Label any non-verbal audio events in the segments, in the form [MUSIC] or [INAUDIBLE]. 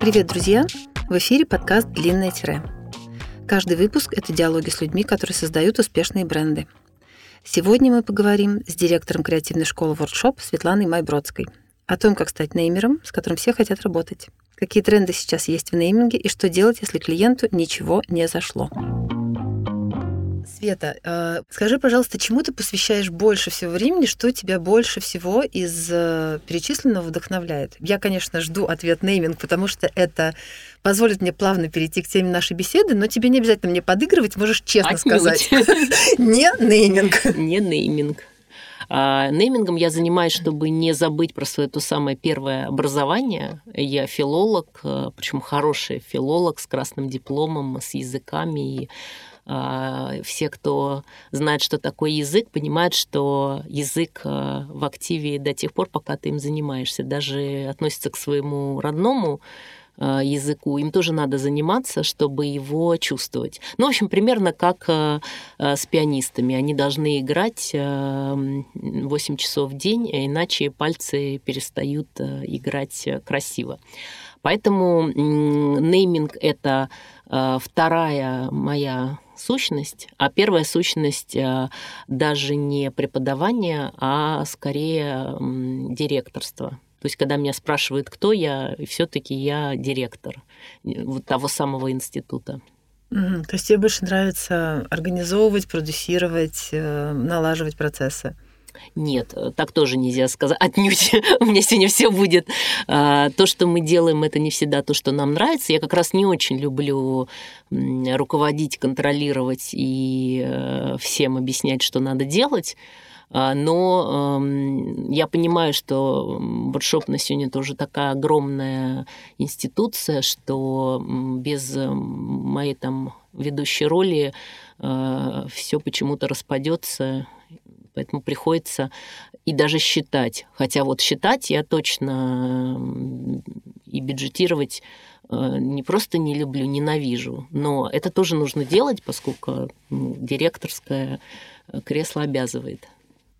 Привет, друзья! В эфире подкаст «Длинное тире». Каждый выпуск — это диалоги с людьми, которые создают успешные бренды. Сегодня мы поговорим с директором креативной школы Workshop Светланой Майбродской о том, как стать неймером, с которым все хотят работать, какие тренды сейчас есть в нейминге и что делать, если клиенту ничего не зашло. Света, э, скажи, пожалуйста, чему ты посвящаешь больше всего времени, что тебя больше всего из э, перечисленного вдохновляет? Я, конечно, жду ответ нейминг, потому что это позволит мне плавно перейти к теме нашей беседы, но тебе не обязательно мне подыгрывать, можешь честно сказать. [LAUGHS] Не нейминг. Не нейминг. А, неймингом я занимаюсь, чтобы не забыть про свое то самое первое образование. Я филолог, э, причем хороший филолог с красным дипломом, с языками и а, все, кто знает, что такое язык, понимают, что язык а, в активе до тех пор, пока ты им занимаешься. Даже относится к своему родному языку, им тоже надо заниматься, чтобы его чувствовать. Ну, в общем, примерно как с пианистами. Они должны играть 8 часов в день, иначе пальцы перестают играть красиво. Поэтому нейминг — это вторая моя сущность, а первая сущность э, даже не преподавание, а скорее директорство. То есть, когда меня спрашивают, кто я, все-таки я директор э, вот того самого института. Mm-hmm. То есть тебе больше нравится организовывать, продюсировать, э, налаживать процессы? Нет, так тоже нельзя сказать. Отнюдь [LAUGHS] у меня сегодня все будет. А, то, что мы делаем, это не всегда то, что нам нравится. Я как раз не очень люблю руководить, контролировать и э, всем объяснять, что надо делать. А, но эм, я понимаю, что воркшоп на сегодня тоже такая огромная институция, что без моей там ведущей роли э, все почему-то распадется Поэтому приходится и даже считать. Хотя вот считать я точно и бюджетировать э, не просто не люблю, ненавижу. Но это тоже нужно делать, поскольку ну, директорское э, кресло обязывает.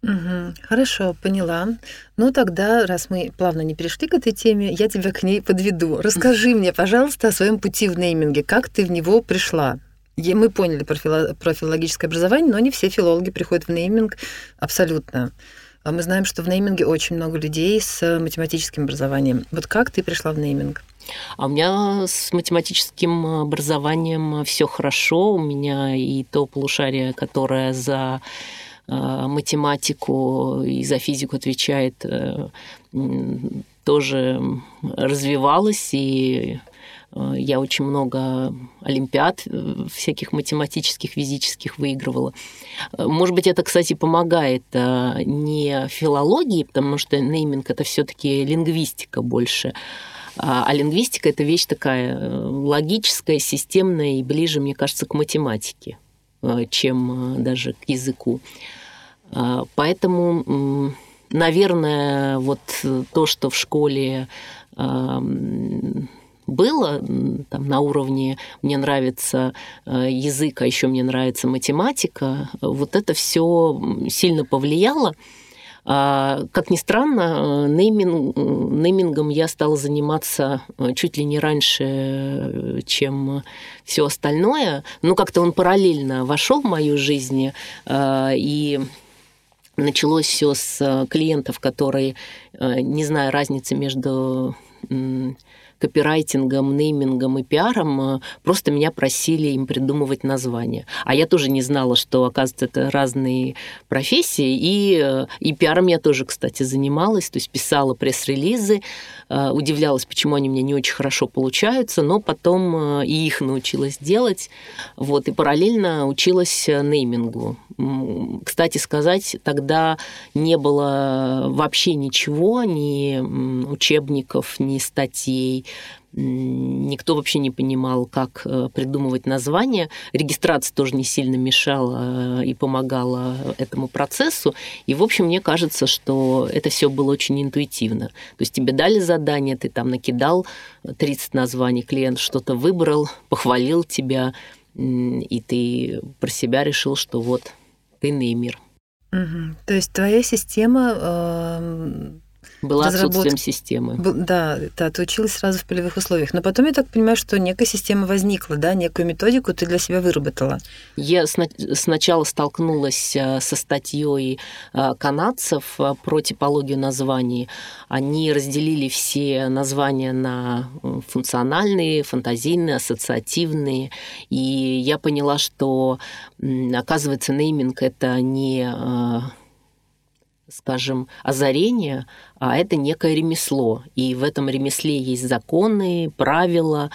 Угу, хорошо, поняла. Ну тогда, раз мы плавно не перешли к этой теме, я тебя к ней подведу. Расскажи мне, пожалуйста, о своем пути в нейминге. Как ты в него пришла? Мы поняли про, фило, про филологическое образование, но не все филологи приходят в нейминг абсолютно. А мы знаем, что в нейминге очень много людей с математическим образованием. Вот как ты пришла в нейминг? А у меня с математическим образованием все хорошо. У меня и то полушарие, которое за математику и за физику отвечает, э, тоже развивалось, и Э, я очень много олимпиад э, всяких математических, физических выигрывала. Э, может быть, это, кстати, помогает не филологии, потому что нейминг это все-таки лингвистика больше. А, а лингвистика это вещь такая логическая, системная и ближе, мне кажется, к математике, чем даже к языку. Поэтому, наверное, вот то, что в школе было там, на уровне «мне нравится э, язык, а еще мне нравится математика», вот это все сильно повлияло. А, как ни странно, нейминг, неймингом я стала заниматься э, чуть ли не раньше, чем все остальное. Но как-то он параллельно вошел в мою жизнь, э, и началось все с клиентов, которые, не зная разницы между копирайтингом, неймингом и пиаром, э, просто меня просили им придумывать названия. А я тоже не знала, что, оказывается, это разные профессии. И, э, и пиаром я тоже, кстати, занималась, то есть писала пресс-релизы, э, удивлялась, почему они у меня не очень хорошо получаются, но потом и их научилась делать. Вот, и параллельно училась неймингу. Кстати сказать, тогда не было вообще ничего, ни учебников, ни статей, Никто вообще не понимал, как э, придумывать название. Регистрация тоже не сильно мешала э, и помогала этому процессу. И, в общем, мне кажется, что это все было очень интуитивно. То есть тебе дали задание, ты там накидал 30 названий, клиент что-то выбрал, похвалил тебя, и ты про себя решил, что вот ты неймер. Угу. То есть твоя система э, была разработ... отсутствием системы. Да, да, ты училась сразу в полевых условиях. Но потом я так понимаю, что некая система возникла, да, некую методику ты для себя выработала. Я сначала столкнулась э, со статьей э, канадцев э, про типологию названий. Они разделили все названия на функциональные, фантазийные, ассоциативные. И я поняла, что, оказывается, нейминг это не скажем, озарение, а это некое ремесло. И в этом ремесле есть законы, правила,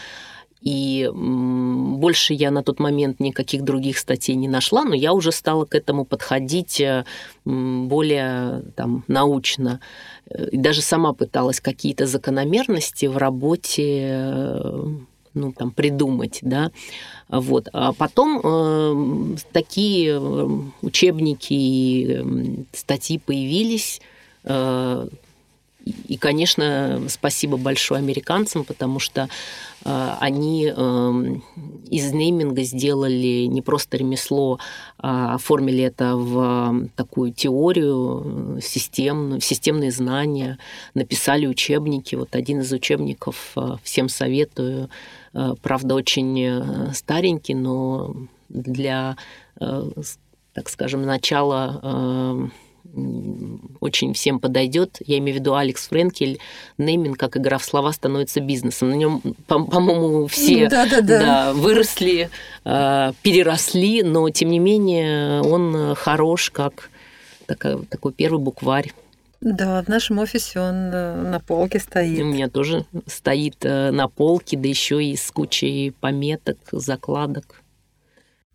и больше я на тот момент никаких других статей не нашла, но я уже стала к этому подходить э, более там, научно. И даже сама пыталась какие-то закономерности в работе э, ну, там, придумать, да, вот. А потом э, такие э, учебники и э, статьи появились, э, и, конечно, спасибо большое американцам, потому что э, они э, из нейминга сделали не просто ремесло, а оформили это в такую теорию, системную, системные знания, написали учебники. Вот один из учебников э, всем советую. Правда, очень старенький, но для, так скажем, начала очень всем подойдет. Я имею в виду Алекс Френкель. Нейминг, как игра в слова, становится бизнесом. На нем, по-моему, все да, да, да. Да, выросли, э, переросли, но тем не менее он хорош как такой, такой первый букварь. Да, в нашем офисе он э, на полке стоит. У меня тоже стоит э, на полке, да еще и с кучей пометок, закладок.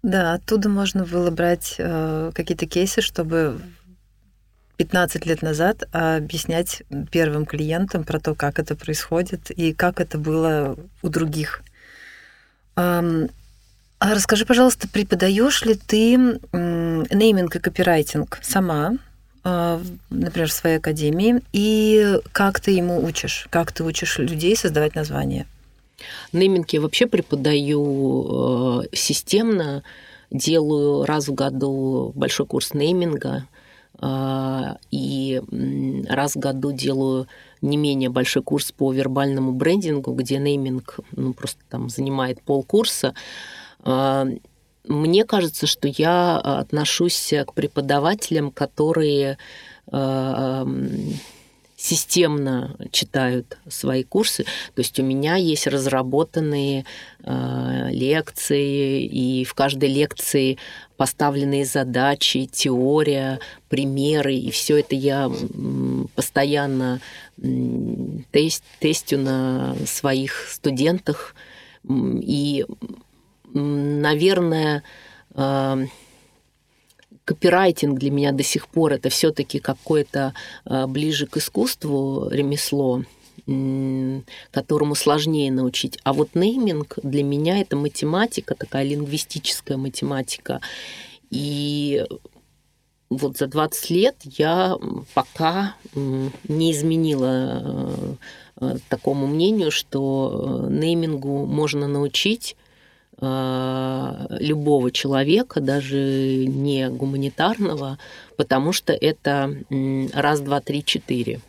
Да, оттуда можно было брать э, какие-то кейсы, чтобы 15 лет назад объяснять первым клиентам про то, как это происходит и как это было у других. А расскажи, пожалуйста, преподаешь ли ты нейминг и копирайтинг сама, а, например, в своей академии, и как ты ему учишь, как ты учишь людей создавать названия? Нейминг я вообще преподаю э, системно, делаю раз в году большой курс нейминга – и раз в году делаю не менее большой курс по вербальному брендингу, где нейминг ну, просто там занимает полкурса. А, мне кажется, что я отношусь к преподавателям, которые а, системно читают свои курсы. То есть у меня есть разработанные э, лекции, и в каждой лекции поставленные задачи, теория, примеры, и все это я постоянно тест, тестю на своих студентах. И, наверное, э, копирайтинг для меня до сих пор это все-таки какое-то а, ближе к искусству ремесло которому сложнее научить. А вот нейминг для меня это математика, такая лингвистическая математика. И вот за 20 лет я пока не изменила а, такому мнению, что неймингу можно научить любого человека, даже не гуманитарного, потому что это раз, два, три, четыре.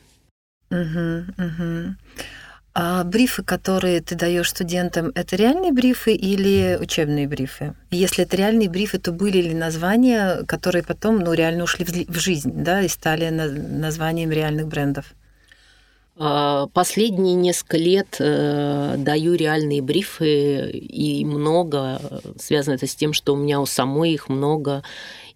А брифы, которые ты даешь студентам, это реальные брифы или учебные брифы? Если это реальные брифы, то были ли названия, которые потом ну, реально ушли в жизнь, да, и стали названием реальных брендов? А, последние несколько лет э, даю реальные брифы, и много. Связано это с тем, что у меня у самой их много,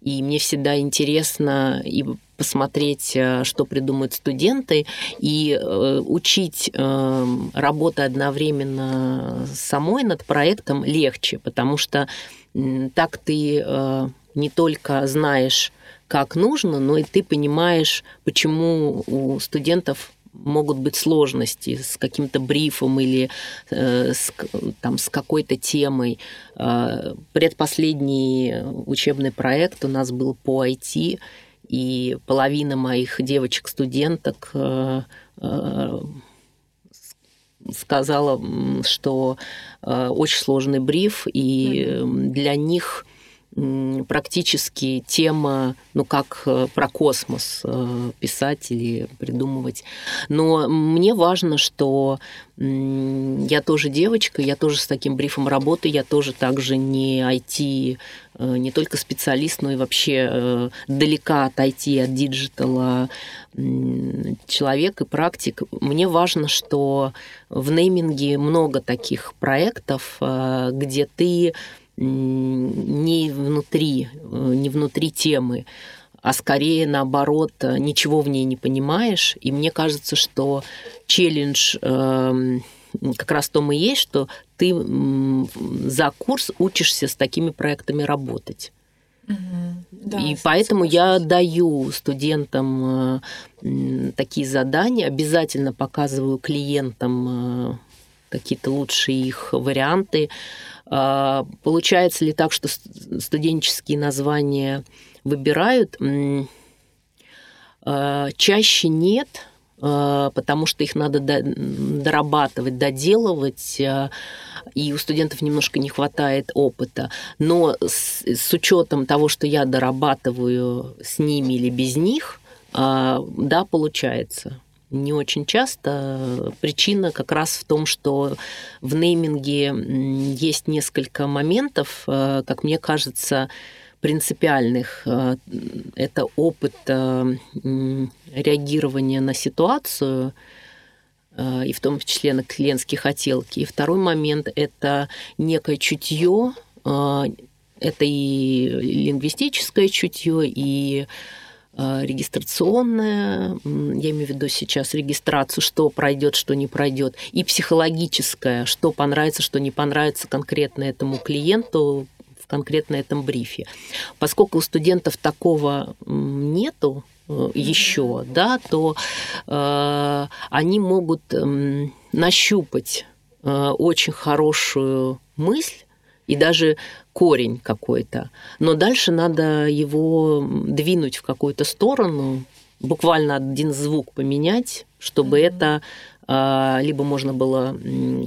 и мне всегда интересно и посмотреть, э, что придумают студенты, и э, учить работы одновременно самой над проектом легче, потому что так ты не только знаешь, как нужно, но и ты понимаешь, почему у студентов могут быть сложности с каким-то брифом или э, с, там, с какой-то темой. Э, предпоследний учебный проект у нас был по IT, и половина моих девочек-студенток э, э, сказала, что э, очень сложный бриф, и для них практически тема, ну как э, про космос э, писать или придумывать. Но мне важно, что я тоже девочка, я тоже с таким брифом работаю, я тоже также не IT, э, не только специалист, но и вообще далека от IT, от digital а человек и практик. Мне важно, что в нейминге много таких проектов, где ты не внутри, э, не внутри темы, а скорее наоборот, э, ничего в ней не понимаешь. И мне кажется, что челлендж эм, как раз в том и есть, что ты за курс учишься с такими проектами работать. Угу. Да, и поэтому я даю студентам э, такие задания, обязательно показываю клиентам какие-то лучшие их варианты. А, получается ли так, что студенческие названия выбирают? А, чаще нет, а, потому что их надо дорабатывать, доделывать, и у студентов немножко не хватает опыта. Но с, с учетом того, что я дорабатываю с ними или без них, да, получается не очень часто. Причина как раз в том, что в нейминге есть несколько моментов, э, как мне кажется, принципиальных. Э, это опыт э, реагирования на ситуацию, и в том числе на клиентские хотелки. И второй момент – это некое чутье, это и лингвистическое чутье, и регистрационная, я имею в виду сейчас регистрацию, что пройдет, что не пройдет, и психологическая, что понравится, что не понравится конкретно этому клиенту в конкретно этом брифе. Поскольку у студентов такого нету э, еще, да, то э, они могут э, нащупать э, очень хорошую мысль и даже корень какой-то. Но дальше надо его двинуть в какую-то сторону, буквально один звук поменять, чтобы mm-hmm. это а, либо можно было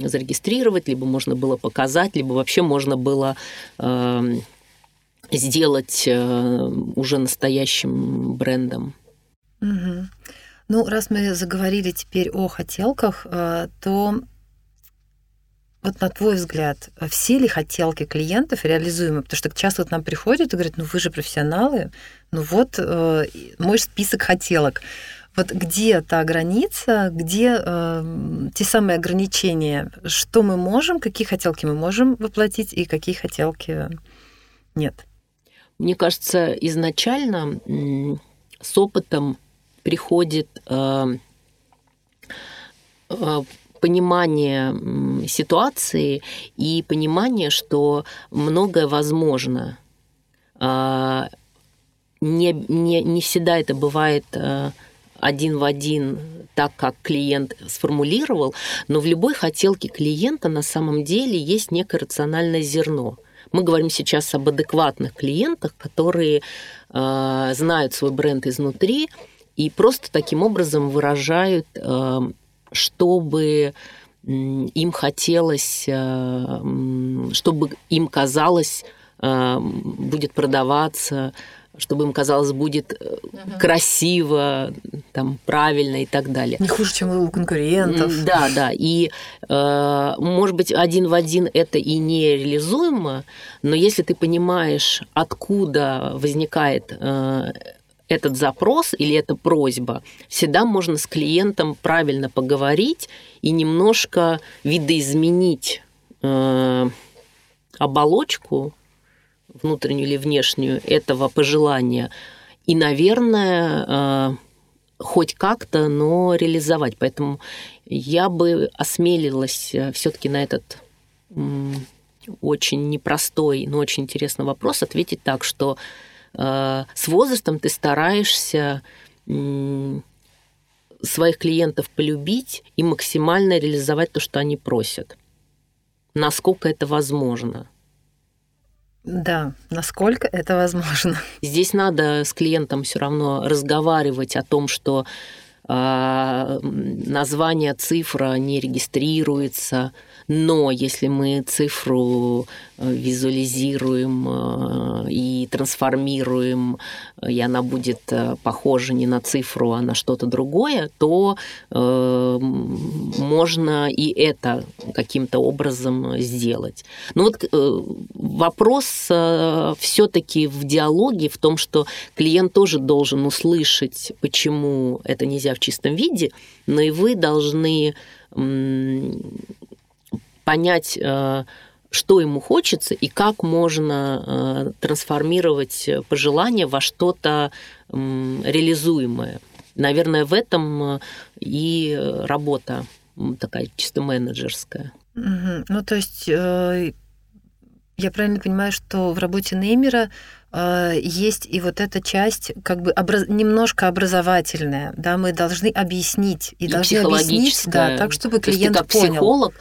зарегистрировать, либо можно было показать, либо вообще можно было а, сделать а, уже настоящим брендом. Угу. Ну, раз мы заговорили теперь о хотелках, то вот на твой взгляд, все ли хотелки клиентов реализуемы? Потому что часто вот нам приходят и говорят, ну вы же профессионалы, ну вот э, мой список хотелок. Вот где та граница, где э, те самые ограничения, что мы можем, какие хотелки мы можем воплотить и какие хотелки нет? Мне кажется, изначально с опытом приходит э, э понимание ситуации и понимание, что многое возможно. А, не, не, не всегда это бывает а, один в один так, как клиент сформулировал, но в любой хотелке клиента на самом деле есть некое рациональное зерно. Мы говорим сейчас об адекватных клиентах, которые э, знают свой бренд изнутри и просто таким образом выражают э, чтобы им хотелось, э, чтобы им казалось, э, будет продаваться, чтобы им казалось, будет угу. красиво, там, правильно и так далее. Не хуже, чем у конкурентов. Да, да. И, может быть, один в один это и не реализуемо, но если ты понимаешь, откуда возникает этот запрос или эта просьба, всегда можно с клиентом правильно поговорить и немножко видоизменить э, оболочку внутреннюю или внешнюю этого пожелания и, наверное, э, хоть как-то, но реализовать. Поэтому я бы осмелилась э, все-таки на этот очень непростой, но очень интересный вопрос ответить так, что с возрастом ты стараешься своих клиентов полюбить и максимально реализовать то, что они просят. Насколько это возможно. Да, насколько это возможно. Здесь надо с клиентом все равно разговаривать о том, что а, название цифра не регистрируется, но если мы цифру э, визуализируем э, и трансформируем, и она будет э, похожа не на цифру, а на что-то другое, то можно и это каким-то образом сделать. Но вот вопрос все-таки в диалоге, в том, что клиент тоже должен услышать, почему это нельзя в чистом виде, но и вы должны понять, э, что ему хочется и как можно э, трансформировать пожелание во что-то реализуемое. Наверное, в этом э, и работа такая чисто менеджерская. Угу. Ну, то есть я правильно понимаю, что в работе Неймера есть и вот эта часть как бы образ... немножко образовательная, да, мы должны объяснить и, и должны объяснить, да, так чтобы клиент То есть ты как понял. психолог Э,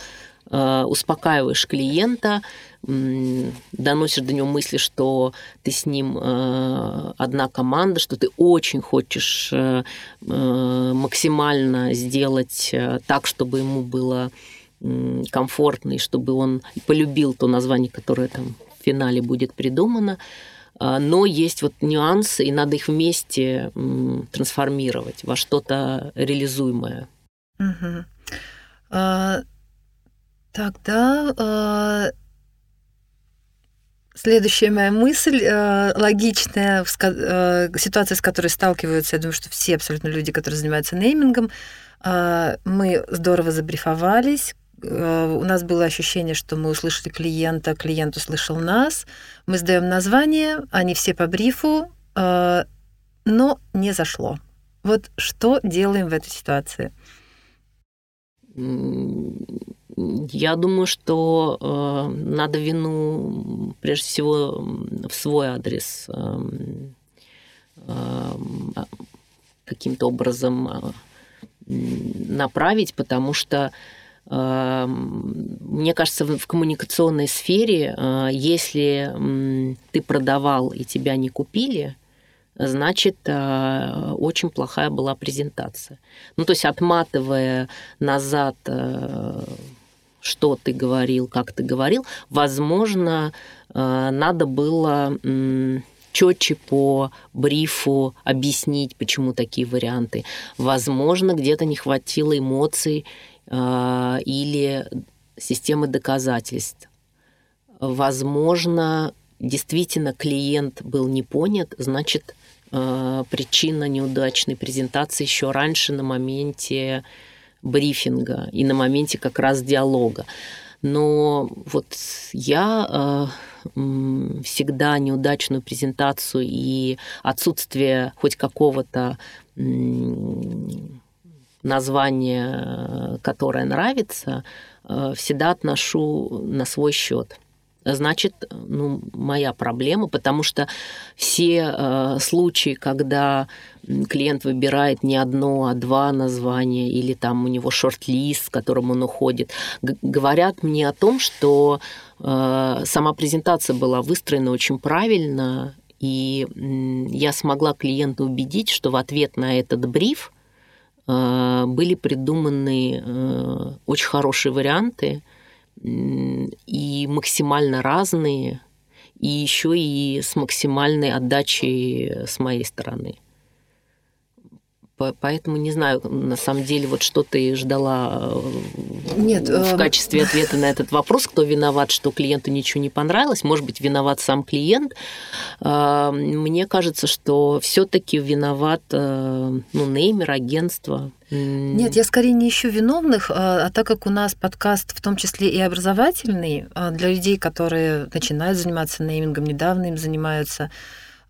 успокаиваешь клиента, доносишь до него мысли, что ты с ним э, одна команда, что ты очень хочешь э, максимально сделать так, чтобы ему было комфортно, и чтобы он полюбил то название, которое там в финале будет придумано. Но есть вот нюансы, и надо их вместе трансформировать во что-то реализуемое. Угу. Тогда э, следующая моя мысль, э, логичная, э, ситуация, с которой сталкиваются, я думаю, что все абсолютно люди, которые занимаются неймингом, э, мы здорово забрифовались, э, у нас было ощущение, что мы услышали клиента, клиент услышал нас, мы сдаем название, они все по брифу, э, но не зашло. Вот что делаем в этой ситуации? Я думаю, что э, надо вину прежде всего в свой адрес э, э, каким-то образом э, направить, потому что э, мне кажется, в коммуникационной сфере, э, если ты продавал и тебя не купили, значит, очень плохая была презентация. Ну, то есть, отматывая назад что ты говорил, как ты говорил, возможно, э, надо было четче по брифу объяснить, почему такие варианты. Возможно, где-то не хватило эмоций э, или системы доказательств. Возможно, действительно клиент был не понят, значит, э, причина неудачной презентации еще раньше на моменте брифинга и на моменте как раз диалога. Но вот я э, всегда неудачную презентацию и отсутствие хоть какого-то э, названия, которое нравится, э, всегда отношу на свой счет значит, ну, моя проблема, потому что все э, случаи, когда клиент выбирает не одно, а два названия, или там у него шорт-лист, с которым он уходит, говорят мне о том, что э, сама презентация была выстроена очень правильно, и э, я смогла клиента убедить, что в ответ на этот бриф э, были придуманы э, очень хорошие варианты, и максимально разные, и еще и с максимальной отдачей с моей стороны. Поэтому не знаю, на самом деле, вот что ты ждала э, Нет, в э... качестве ответа на этот вопрос, кто виноват, что клиенту ничего не понравилось. Может быть, виноват сам клиент. Э, мне кажется, что все-таки виноват э, ну, неймер, агентство. Нет, я скорее не ищу виновных, а, а так как у нас подкаст в том числе и образовательный а, для людей, которые начинают заниматься неймингом, недавно им занимаются,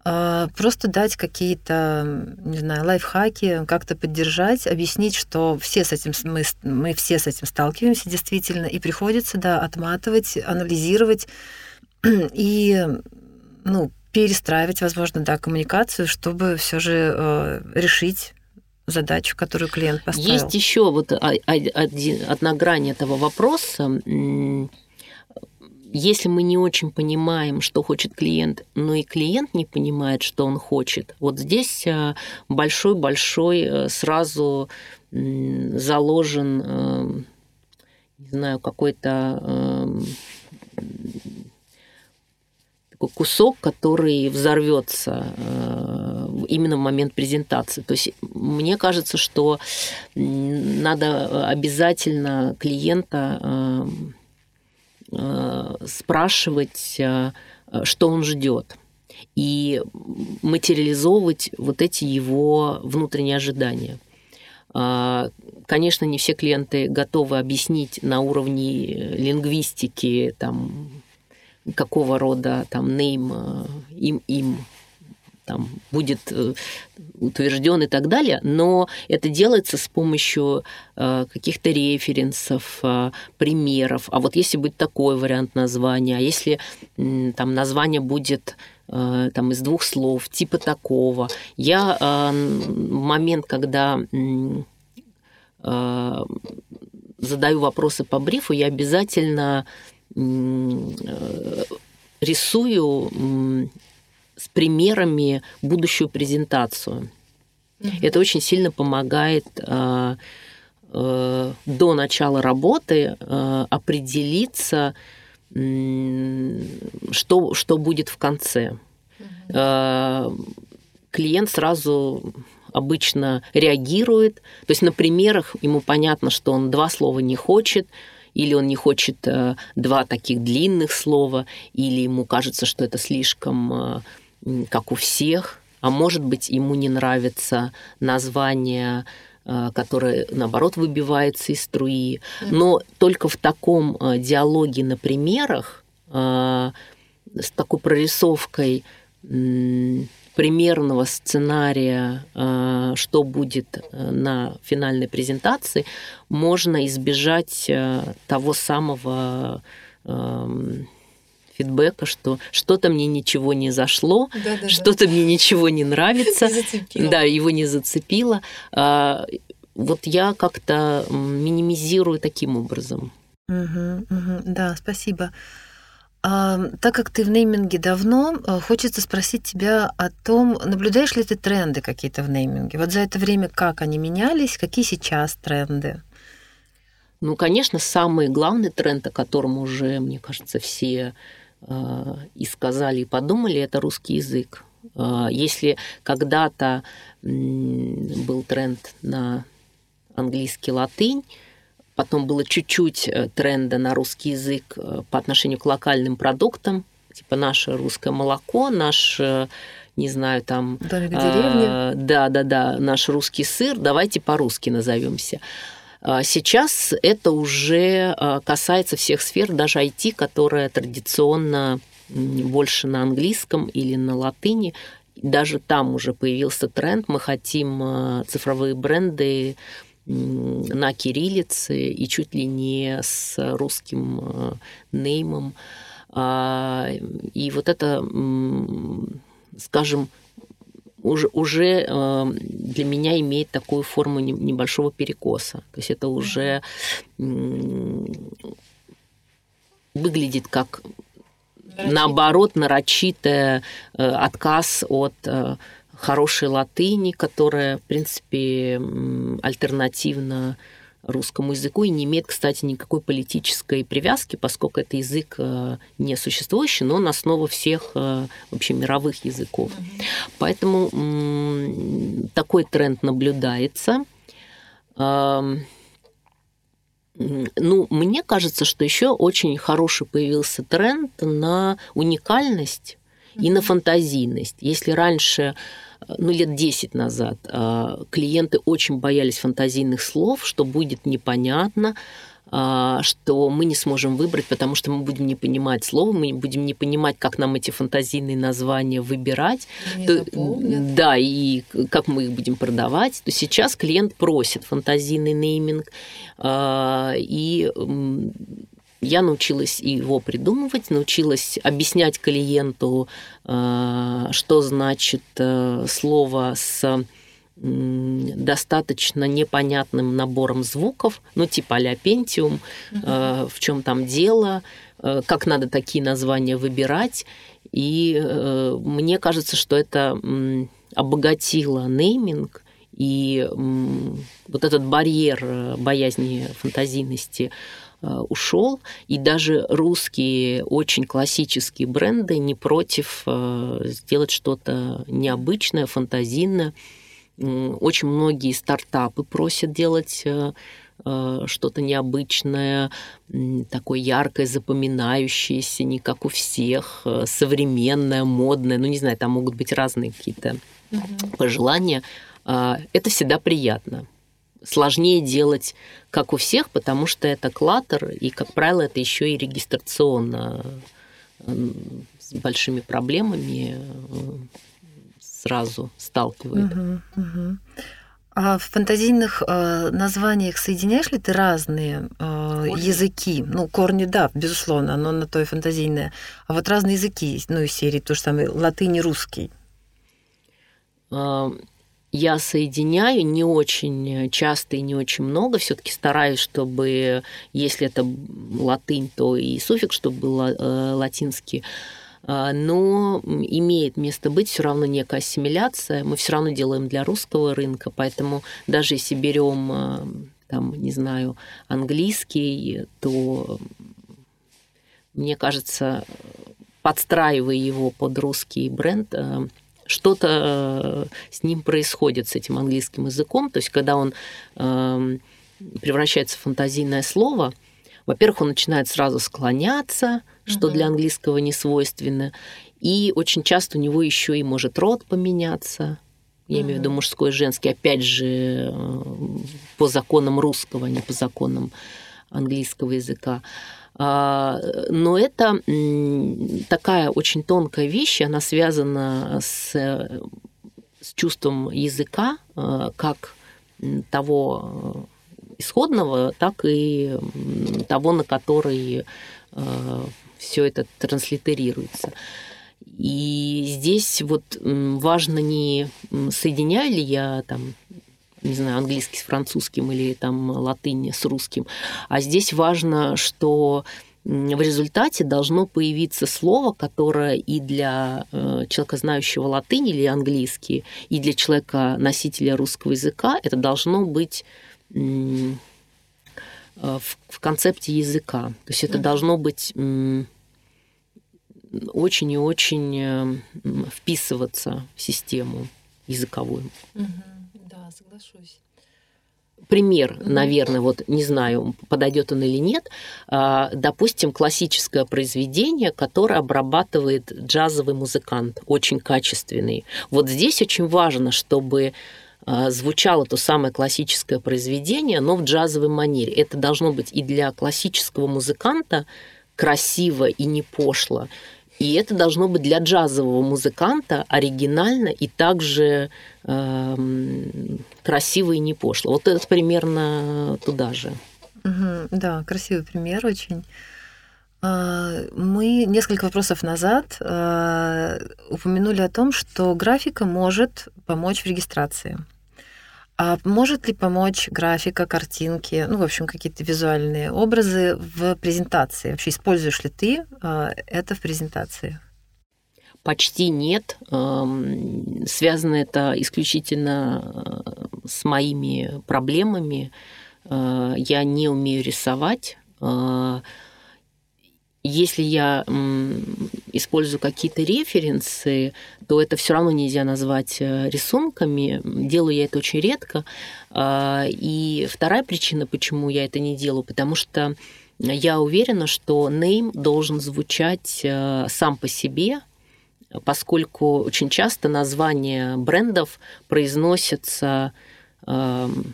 просто дать какие-то, не знаю, лайфхаки, как-то поддержать, объяснить, что все с этим, мы, мы все с этим сталкиваемся действительно, и приходится, да, отматывать, анализировать [CLEARS THROAT] и, ну, перестраивать, возможно, да, коммуникацию, чтобы все же э, решить задачу, которую клиент поставил. Есть еще вот один, одна грань этого вопроса если мы не очень понимаем, что хочет клиент, но и клиент не понимает, что он хочет, вот здесь большой-большой сразу заложен, не знаю, какой-то такой кусок, который взорвется э, именно в момент презентации. То есть мне кажется, что надо обязательно клиента э, э, спрашивать, что он ждет и материализовывать вот эти его внутренние ожидания. Конечно, не все клиенты готовы объяснить на уровне лингвистики, там, какого рода там э, им им там будет э, утвержден и так далее, но это делается с помощью э, каких-то референсов, примеров. А вот если будет такой вариант названия, а если там название будет там из двух слов, типа такого. Я в момент, когда задаю вопросы по брифу, я обязательно Э, рисую с примерами будущую презентацию. Mm-hmm. Это очень сильно помогает э, э, до начала работы определиться, что, что будет в конце. Mm-hmm. Клиент сразу обычно реагирует. То есть на примерах ему понятно, что он два слова не хочет, или он не хочет э, два таких длинных слова, или ему кажется, что это слишком э, как у всех, а может быть, ему не нравится название э, которое, наоборот, выбивается из струи. Но только в таком диалоге на примерах, с такой прорисовкой примерного сценария, э, что будет э, на финальной презентации, можно избежать э, того самого фидбэка, что что-то мне ничего не зашло, да, да, что-то да. мне ничего не нравится, [LAUGHS] да, его не зацепило. А, вот я как-то минимизирую таким образом. Угу, угу, да, спасибо. А, так как ты в нейминге давно, э, хочется спросить тебя о том, наблюдаешь ли ты тренды какие-то в нейминге? Вот за это время как они менялись, какие сейчас тренды? Ну, конечно, самый главный тренд, о котором уже, мне кажется, все и сказали, и подумали, это русский язык. Э, если когда-то э, был тренд на английский латынь, Потом было чуть-чуть э, тренда на русский язык э, по отношению к локальным продуктам, типа наше русское молоко, наш э, не знаю, там... Домик в деревне. А, да, да, да, наш русский сыр, давайте по-русски назовемся. А сейчас это уже касается всех сфер, даже IT, которая традиционно больше на английском или на латыни. Даже там уже появился тренд. Мы хотим цифровые бренды на кириллице и чуть ли не с русским неймом. А, и вот это, скажем, уже, уже э, для меня имеет такую форму небольшого перекоса. То есть это уже выглядит как нарочито. наоборот нарочитый э, отказ от хорошей латыни, которая, в принципе, альтернативна русскому языку и не имеет, кстати, никакой политической привязки, поскольку это язык э, не существующий, но он основа всех э, вообще мировых языков. Поэтому такой тренд наблюдается. Ну, мне кажется, что еще очень хороший появился тренд на уникальность и на фантазийность. Если раньше ну, лет 10 назад а, клиенты очень боялись фантазийных слов, что будет непонятно, а, что мы не сможем выбрать, потому что мы будем не понимать слова, мы будем не понимать, как нам эти фантазийные названия выбирать, то, да, и как мы их будем продавать. То сейчас клиент просит фантазийный нейминг, а, и я научилась его придумывать, научилась объяснять клиенту, э, что значит э, слово с достаточно непонятным набором звуков, ну типа а-ля Pentium, uh-huh. в чем там дело, как надо такие названия выбирать. И мне кажется, что это обогатило нейминг, и вот этот барьер боязни фантазийности Э, ушел, и даже русские очень классические бренды не против э, сделать что-то необычное, фантазийное. Очень многие стартапы просят делать э, что-то необычное, такое яркое, запоминающееся, не как у всех, современное, модное. Ну, не знаю, там могут быть разные какие-то mm-hmm. пожелания. Это всегда приятно сложнее делать, как у всех, потому что это клаттер, и, как правило, это еще и регистрационно с большими проблемами э, сразу сталкивает. Угу, угу. А в фантазийных э, названиях соединяешь ли ты разные э, языки? Ну, корни, да, безусловно, оно на то и фантазийное. А вот разные языки, ну, из серии то же самое, латынь и русский я соединяю не очень часто и не очень много. Все-таки стараюсь, чтобы, если это латынь, то и суффикс, чтобы был э, латинский. А, но имеет место быть все равно некая ассимиляция. Мы все равно делаем для русского рынка, поэтому даже если берем, э, там, не знаю, английский, то мне кажется, подстраивая его под русский бренд, э, что-то э, с ним происходит, с этим английским языком. То есть, когда он эм, превращается в фантазийное слово, во-первых, он начинает сразу склоняться, что угу. для английского не свойственно, и очень часто у него еще и может род поменяться. Я имею в виду мужской и женский, опять же, э, по законам русского, а не по законам английского языка. А, но это такая очень тонкая вещь, она связана с, с чувством языка, а, как того исходного, так и того, на который а, все это транслитерируется. И здесь вот важно не соединяю ли я там не знаю, английский с французским или там латынь с русским. А здесь важно, что в результате должно появиться слово, которое и для э, человека, знающего латынь или английский, и для человека, носителя русского языка, это должно быть э, в концепте языка. То есть это должно быть очень и очень э, вписываться в систему языковую. Угу соглашусь. Пример, наверное, вот не знаю, подойдет он или нет. А, допустим, классическое произведение, которое обрабатывает джазовый музыкант, очень качественный. Вот здесь очень важно, чтобы а, звучало то самое классическое произведение, но в джазовой манере. Это должно быть и для классического музыканта красиво и не пошло. И это должно быть для джазового музыканта оригинально и также э, красиво и не пошло. Вот это примерно туда же. Да, красивый пример очень. А, мы несколько вопросов назад а, упомянули о том, что графика может помочь в регистрации. А может ли помочь графика, картинки, ну, в общем, какие-то визуальные образы в презентации? Вообще используешь ли ты а, это в презентации? Почти нет. Связано это исключительно э, с моими проблемами. Э, я не умею рисовать. Э, если я использую какие-то референсы, то это все равно нельзя назвать э, рисунками. Делаю я это очень редко. А, и вторая причина, почему я это не делаю, потому что я уверена, что name должен звучать э, сам по себе, поскольку очень часто названия брендов произносятся эм,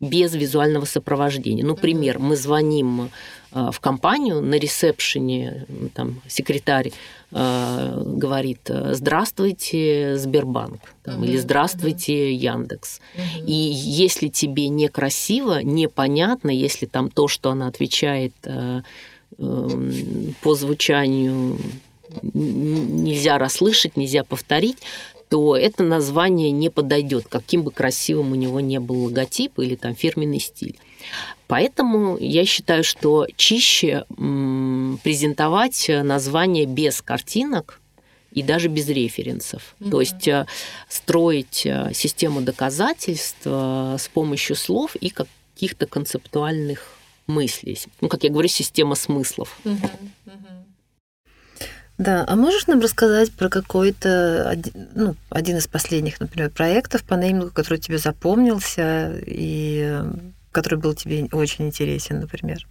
без визуального сопровождения. Ну, пример, мы звоним в компанию, на ресепшене там, секретарь э, говорит «Здравствуйте, Сбербанк» там, uh-huh, или «Здравствуйте. Яндекс». Uh-huh. И если тебе некрасиво, непонятно, если там то, что она отвечает э, э, по звучанию нельзя расслышать, нельзя повторить, то это название не подойдет, каким бы красивым у него не был логотип или там фирменный стиль. Поэтому я считаю, что чище презентовать название без картинок и даже без референсов. Mm-hmm. То есть э, строить э, систему доказательств э, с помощью слов и каких-то концептуальных мыслей. Ну, как я говорю, система смыслов. Mm-hmm. Да, а можешь нам рассказать про какой-то ну, один из последних, например, проектов по неймингу, который тебе запомнился и который был тебе очень интересен, например?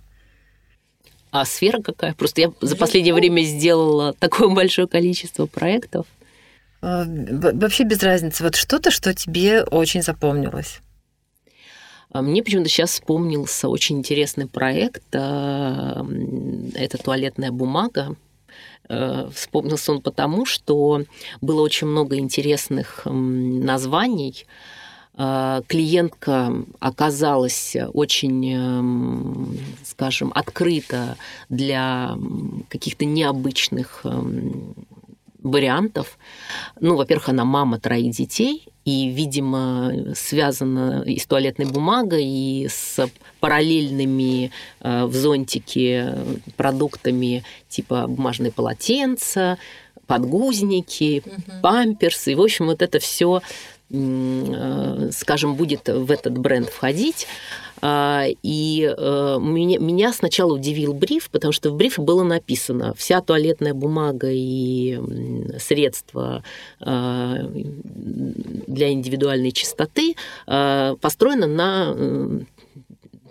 А сфера какая? Просто я за последнее время сделала такое большое количество проектов. А, вообще без разницы. Вот что-то, что тебе очень запомнилось. А мне почему-то сейчас вспомнился очень интересный проект. А, это туалетная бумага. Вспомнился он потому, что было очень много интересных названий клиентка оказалась очень, эм, скажем, открыта для каких-то необычных эм, вариантов. Ну, во-первых, она мама троих детей, и, видимо, связана и с туалетной бумагой, и с параллельными э, в зонтике продуктами типа бумажные полотенца, подгузники, угу. памперсы. И, в общем, вот это все Э, скажем, будет в этот бренд входить. А, и э, меня, сначала удивил бриф, потому что в брифе было написано, вся туалетная бумага и средства а, для индивидуальной чистоты а, построены на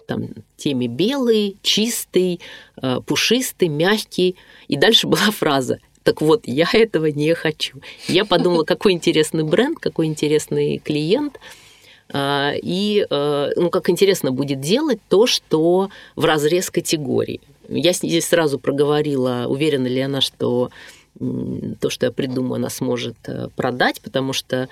там, теме белый, чистый, пушистый, мягкий. И дальше была фраза так вот, я этого не хочу. Я подумала, [LAUGHS] какой интересный бренд, какой интересный клиент. А, и э, ну, как интересно будет делать то, что в разрез категории. Я здесь сразу проговорила, уверена ли она, что то, что я придумаю, она сможет э, продать, потому что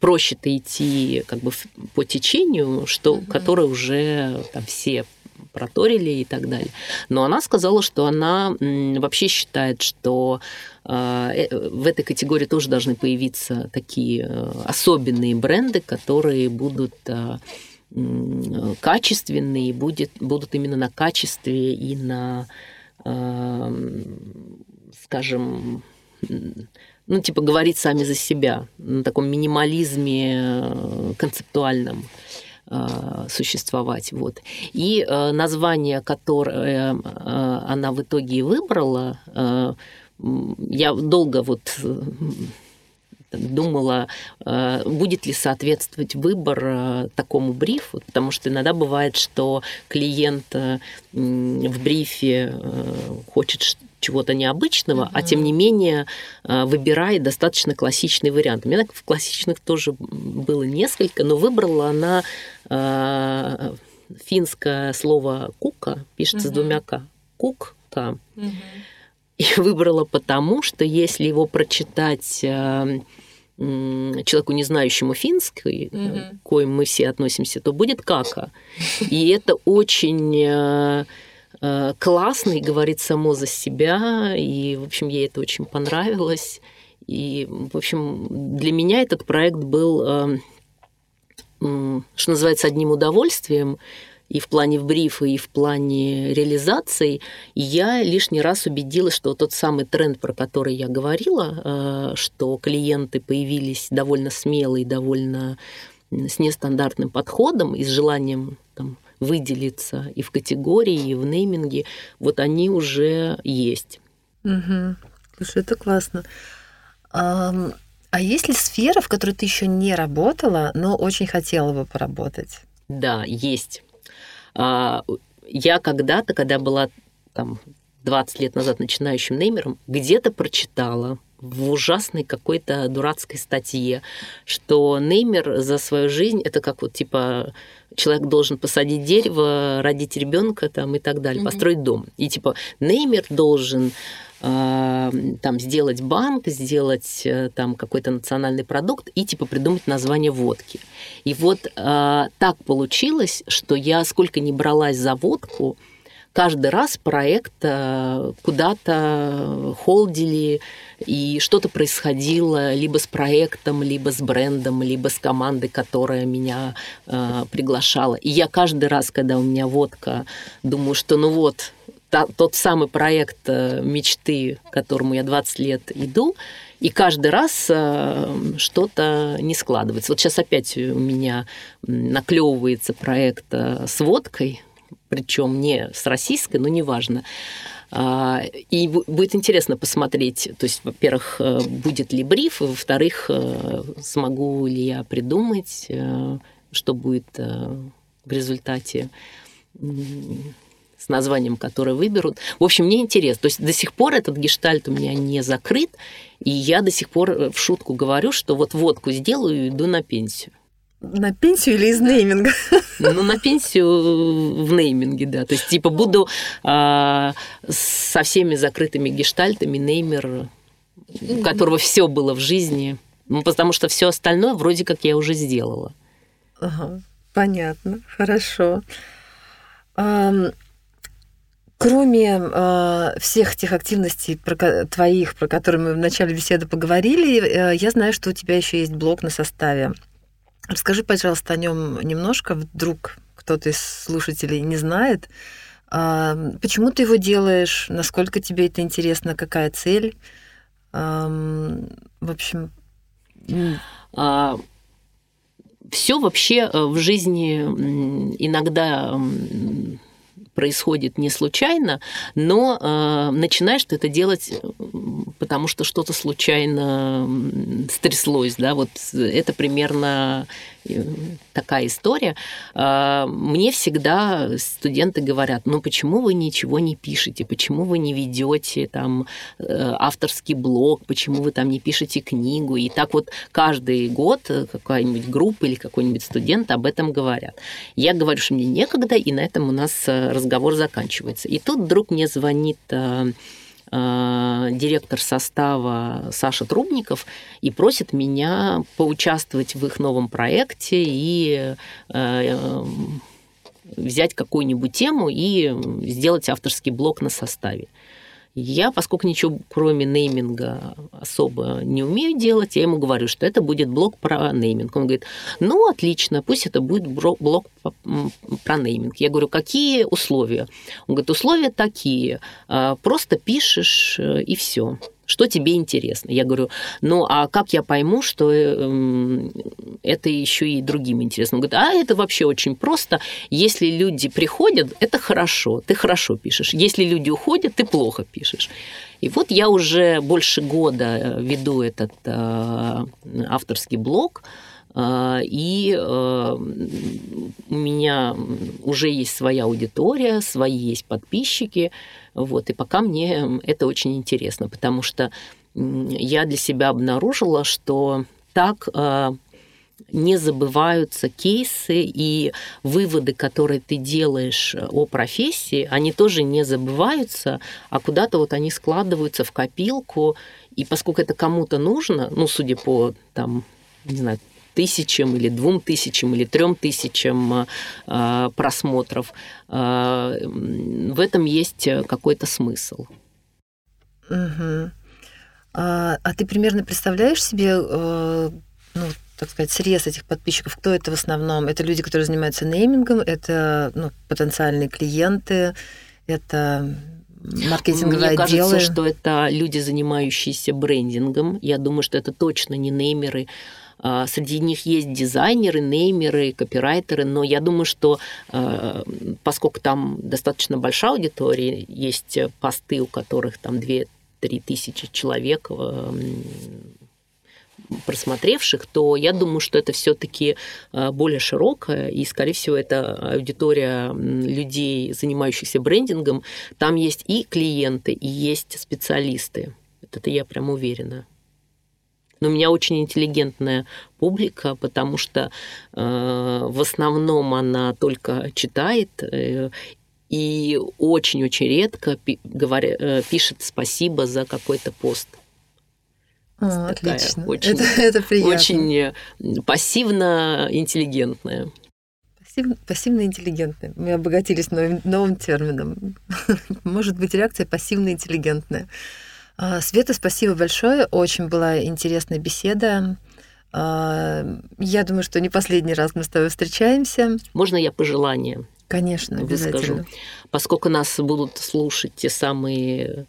проще-то идти как бы по течению, что, угу. которое уже там все проторили и так далее. Но она сказала, что она вообще считает, что а, в этой категории тоже должны появиться такие э, особенные бренды, которые будут а, качественные, будет, будут именно на качестве и на, а, скажем, ну, типа, говорить сами за себя, на таком минимализме э, концептуальном. Э, существовать. Вот. И э, название, которое э, она в итоге выбрала, я долго вот думала, будет ли соответствовать выбор такому брифу, потому что иногда бывает, что клиент в брифе хочет чего-то необычного, mm-hmm. а тем не менее э, выбирает достаточно классичный вариант. У меня в классичных тоже было несколько, но выбрала она э, финское слово кука, пишется mm-hmm. с двумя к. Кукка. Mm-hmm. [LAUGHS] И выбрала потому, что если его прочитать э, человеку, не знающему финский, mm-hmm. к коим мы все относимся, то будет кака. И это очень Э, классный, говорит само за себя, и, в общем, ей это очень понравилось. И, в общем, для меня этот проект был, э, что называется, одним удовольствием, и в плане брифа, и в плане реализации, я лишний раз убедилась, что тот самый тренд, про который я говорила, э, что клиенты появились довольно смелые, довольно с нестандартным подходом и с желанием там, выделиться и в категории, и в нейминге, вот они уже есть. Угу. Слушай, это классно. А, а есть ли сфера, в которой ты еще не работала, но очень хотела бы поработать? Да, есть. А, я когда-то, когда была там 20 лет назад начинающим неймером, где-то прочитала в ужасной какой-то дурацкой статье, что Неймер за свою жизнь это как вот типа человек должен посадить дерево, родить ребенка там и так далее, mm-hmm. построить дом. И типа Неймер должен э, там сделать банк, сделать э, там какой-то национальный продукт и типа придумать название водки. И вот э, так получилось, что я сколько не бралась за водку, каждый раз проект э, куда-то холдили, и что-то происходило либо с проектом, либо с брендом, либо с командой, которая меня э, приглашала. И я каждый раз, когда у меня водка, думаю, что ну вот, та, тот самый проект э, мечты, которому я 20 лет иду, и каждый раз э, что-то не складывается. Вот сейчас опять у меня наклевывается проект с водкой, причем не с российской, но неважно. А, и будет интересно посмотреть, то есть, во-первых, будет ли бриф, во-вторых, смогу ли я придумать, что будет в результате с названием, которое выберут. В общем, мне интересно. То есть до сих пор этот гештальт у меня не закрыт, и я до сих пор э, в шутку говорю, что вот водку сделаю и иду на пенсию. На пенсию или из нейминга? Ну, на пенсию в нейминге, да. То есть, типа, буду а, со всеми закрытыми гештальтами неймер, у которого все было в жизни. Ну, потому что все остальное вроде как я уже сделала. Ага, понятно, хорошо. Кроме э, всех тех активностей про, твоих, про которые мы в начале беседы поговорили, э, я знаю, что у тебя еще есть блог на составе. Расскажи, пожалуйста, о нем немножко, вдруг кто-то из слушателей не знает. Э, почему ты его делаешь? Насколько тебе это интересно? Какая цель? В общем. А, все вообще э, в жизни иногда происходит не случайно, но э, начинаешь ты это делать, потому что что-то случайно стряслось, да, вот это примерно такая история. Э, мне всегда студенты говорят, ну почему вы ничего не пишете, почему вы не ведете там э, авторский блог, почему вы там не пишете книгу, и так вот каждый год какая-нибудь группа или какой-нибудь студент об этом говорят. Я говорю, что мне некогда, и на этом у нас разговор заканчивается. И тут вдруг мне звонит э, э, директор состава Саша Трубников и просит меня поучаствовать в их новом проекте и э, взять какую-нибудь тему и сделать авторский блог на составе. Я, поскольку ничего кроме нейминга особо не умею делать, я ему говорю, что это будет блог про нейминг. Он говорит, ну, отлично, пусть это будет блог про нейминг. Я говорю, какие условия? Он говорит, условия такие, а, просто пишешь э, и все что тебе интересно. Я говорю, ну а как я пойму, что э, это еще и другим интересно? Он говорит, а это вообще очень просто. Если люди приходят, это хорошо, ты хорошо пишешь. Если люди уходят, ты плохо пишешь. И вот я уже больше года э, веду этот э, авторский блог, и э, у меня уже есть своя аудитория, свои есть подписчики, вот, и пока мне это очень интересно, потому что я для себя обнаружила, что так а, не забываются кейсы и выводы, которые ты делаешь о профессии, они тоже не забываются, а куда-то вот они складываются в копилку, и поскольку это кому-то нужно, ну, судя по там, не знаю, тысячам или двум тысячам или трем тысячам э, просмотров. Э, в этом есть какой-то смысл. Угу. А, а ты примерно представляешь себе, э, ну, так сказать, срез этих подписчиков? Кто это в основном? Это люди, которые занимаются неймингом, это ну, потенциальные клиенты, это маркетинговые Мне отделы? кажется, что это люди, занимающиеся брендингом. Я думаю, что это точно не неймеры, среди них есть дизайнеры, неймеры, копирайтеры, но я думаю, что а, поскольку там достаточно большая аудитория, есть посты, у которых там 2-3 тысячи человек а, просмотревших, то я думаю, что это все-таки более широкая, и, скорее всего, это аудитория людей, занимающихся брендингом. Там есть и клиенты, и есть специалисты. Это я прям уверена. Но у меня очень интеллигентная публика, потому что э, в основном она только читает э, и очень-очень редко пи- говоря, э, пишет спасибо за какой-то пост. А, отлично. Очень, это, это приятно. Очень пассивно-интеллигентная. Пассив, пассивно-интеллигентные. Мы обогатились новым, новым термином. [LAUGHS] Может быть, реакция пассивно-интеллигентная. А, Света, спасибо большое. Очень была интересная беседа. А, я думаю, что не последний раз мы с тобой встречаемся. Можно я пожелание? Конечно, обязательно. Выскажу? Поскольку нас будут слушать те самые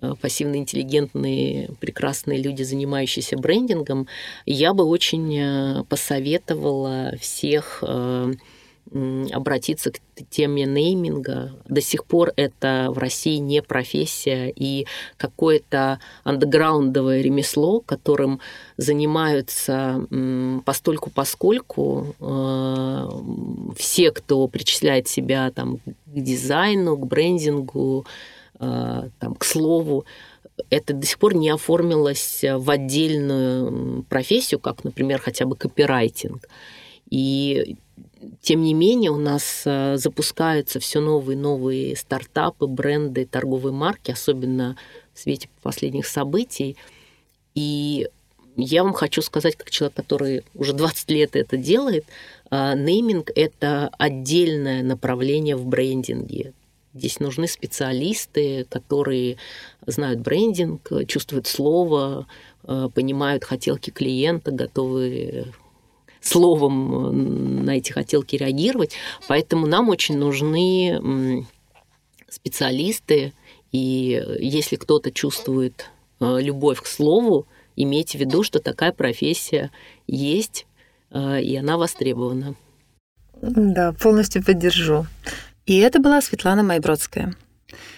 э, пассивно-интеллигентные, прекрасные люди, занимающиеся брендингом, я бы очень э, посоветовала всех э, обратиться к теме нейминга. До сих пор это в России не профессия и какое-то андеграундовое ремесло, которым занимаются постольку поскольку э, все, кто причисляет себя там, к дизайну, к брендингу, э, там, к слову, это до сих пор не оформилось в отдельную профессию, как, например, хотя бы копирайтинг. И тем не менее, у нас э, запускаются все новые новые стартапы, бренды, торговые марки, особенно в свете последних событий. И я вам хочу сказать, как человек, который уже 20 лет это делает, э, нейминг – это отдельное направление в брендинге. Здесь нужны специалисты, которые знают брендинг, чувствуют слово, э, понимают хотелки клиента, готовы словом э, на эти хотелки реагировать. Поэтому нам очень нужны специалисты, и если кто-то чувствует э, любовь к слову, имейте в виду, что такая профессия есть, э, и она востребована. Да, полностью поддержу. И это была Светлана Майбродская.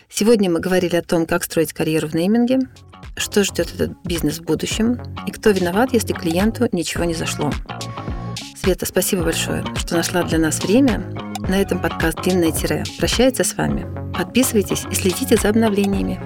Сегодня мы говорили о том, как строить карьеру в нейминге, что ждет этот бизнес в будущем и кто виноват, если клиенту ничего не зашло. Света, спасибо большое, что нашла для нас время. На этом подкаст «Длинное тире» прощается с вами. Подписывайтесь и следите за обновлениями.